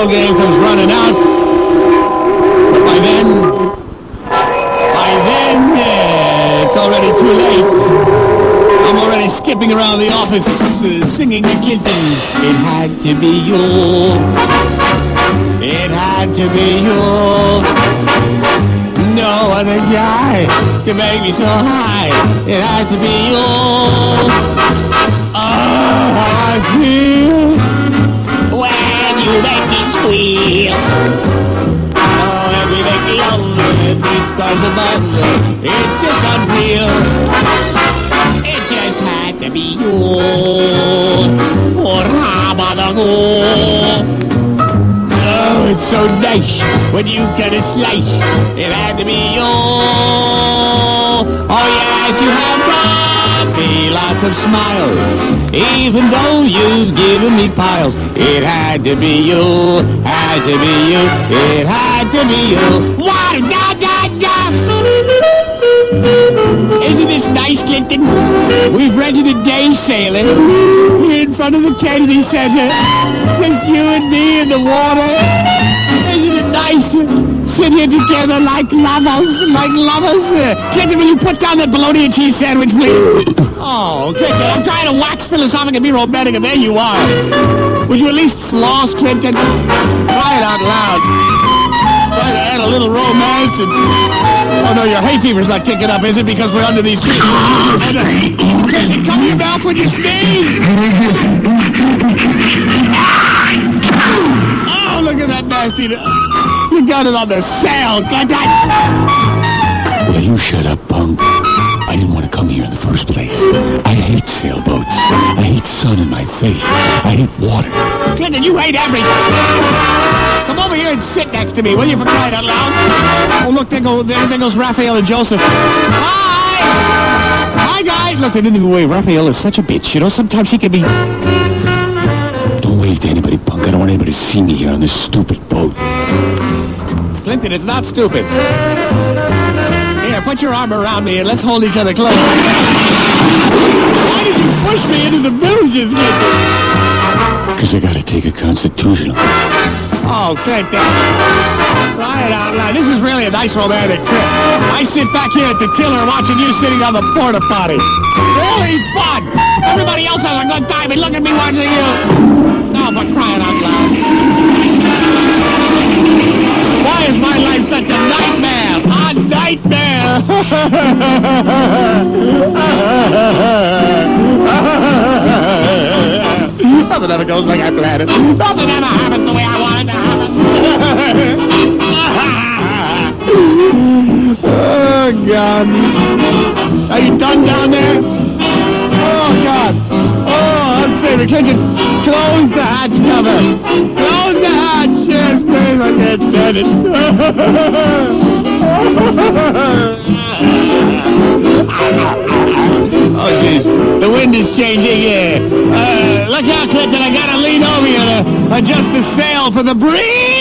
ball game comes running out. But by then, by then, yeah, it's already too late. I'm already skipping around the office uh, singing to Clinton. It had to be you. It had to be you. No other guy can make me so high. It had to be you. Oh, I It's just unreal. It just had to be you. For Rabadago. Oh, it's so nice when you get a slice. It had to be you. Oh, yes, you have brought me lots of smiles. Even though you've given me piles. It had to be you. Had to be you. It had to be you. What? We've rented a day sailor here in front of the Kennedy Center. Just you and me in the water. Isn't it nice sit here together like lovers, like lovers? Clinton, will you put down that bologna and cheese sandwich, please? Oh, Clinton, I'm trying to wax philosophic and be romantic, and there you are. Would you at least floss, Clinton? Try it out loud. Little romance and... Oh, no, your hay fever's not kicking up, is it? Because we're under these trees. And, uh, Clinton, cover your mouth when you sneeze. Oh, look at that nasty... You got it on the sail, Clinton. Will you shut up, punk? I didn't want to come here in the first place. I hate sailboats. I hate sun in my face. I hate water. Clinton, you hate everything. Over here and sit next to me, will you, for crying out loud? Oh, look, there, go, there, there goes Raphael and Joseph. Hi! Hi, guys! Look, they didn't go away. Raphael is such a bitch. You know, sometimes he can be... Don't wave to anybody, punk. I don't want anybody to see me here on this stupid boat. Clinton, it's not stupid. Here, put your arm around me and let's hold each other close. Why did you push me into the villages, Clinton? Because I gotta take a constitutional. Oh. Try it out loud. This is really a nice romantic trip. I sit back here at the tiller watching you sitting on the porta potty. Really fun. Everybody else has a good time and look at me watching you. Oh, but crying out loud. Why is my life such a nightmare? A nightmare! Nothing ever goes like I planned it. Nothing ever happens the way I want Are you done down there? Oh, God. Oh, unsavory. Clinton, close the hatch cover. Close the hatch. Yes, please. I can't stand it. Oh, jeez. The wind is changing here. Uh, look out, Clinton. I gotta lean over you to adjust the sail for the breeze.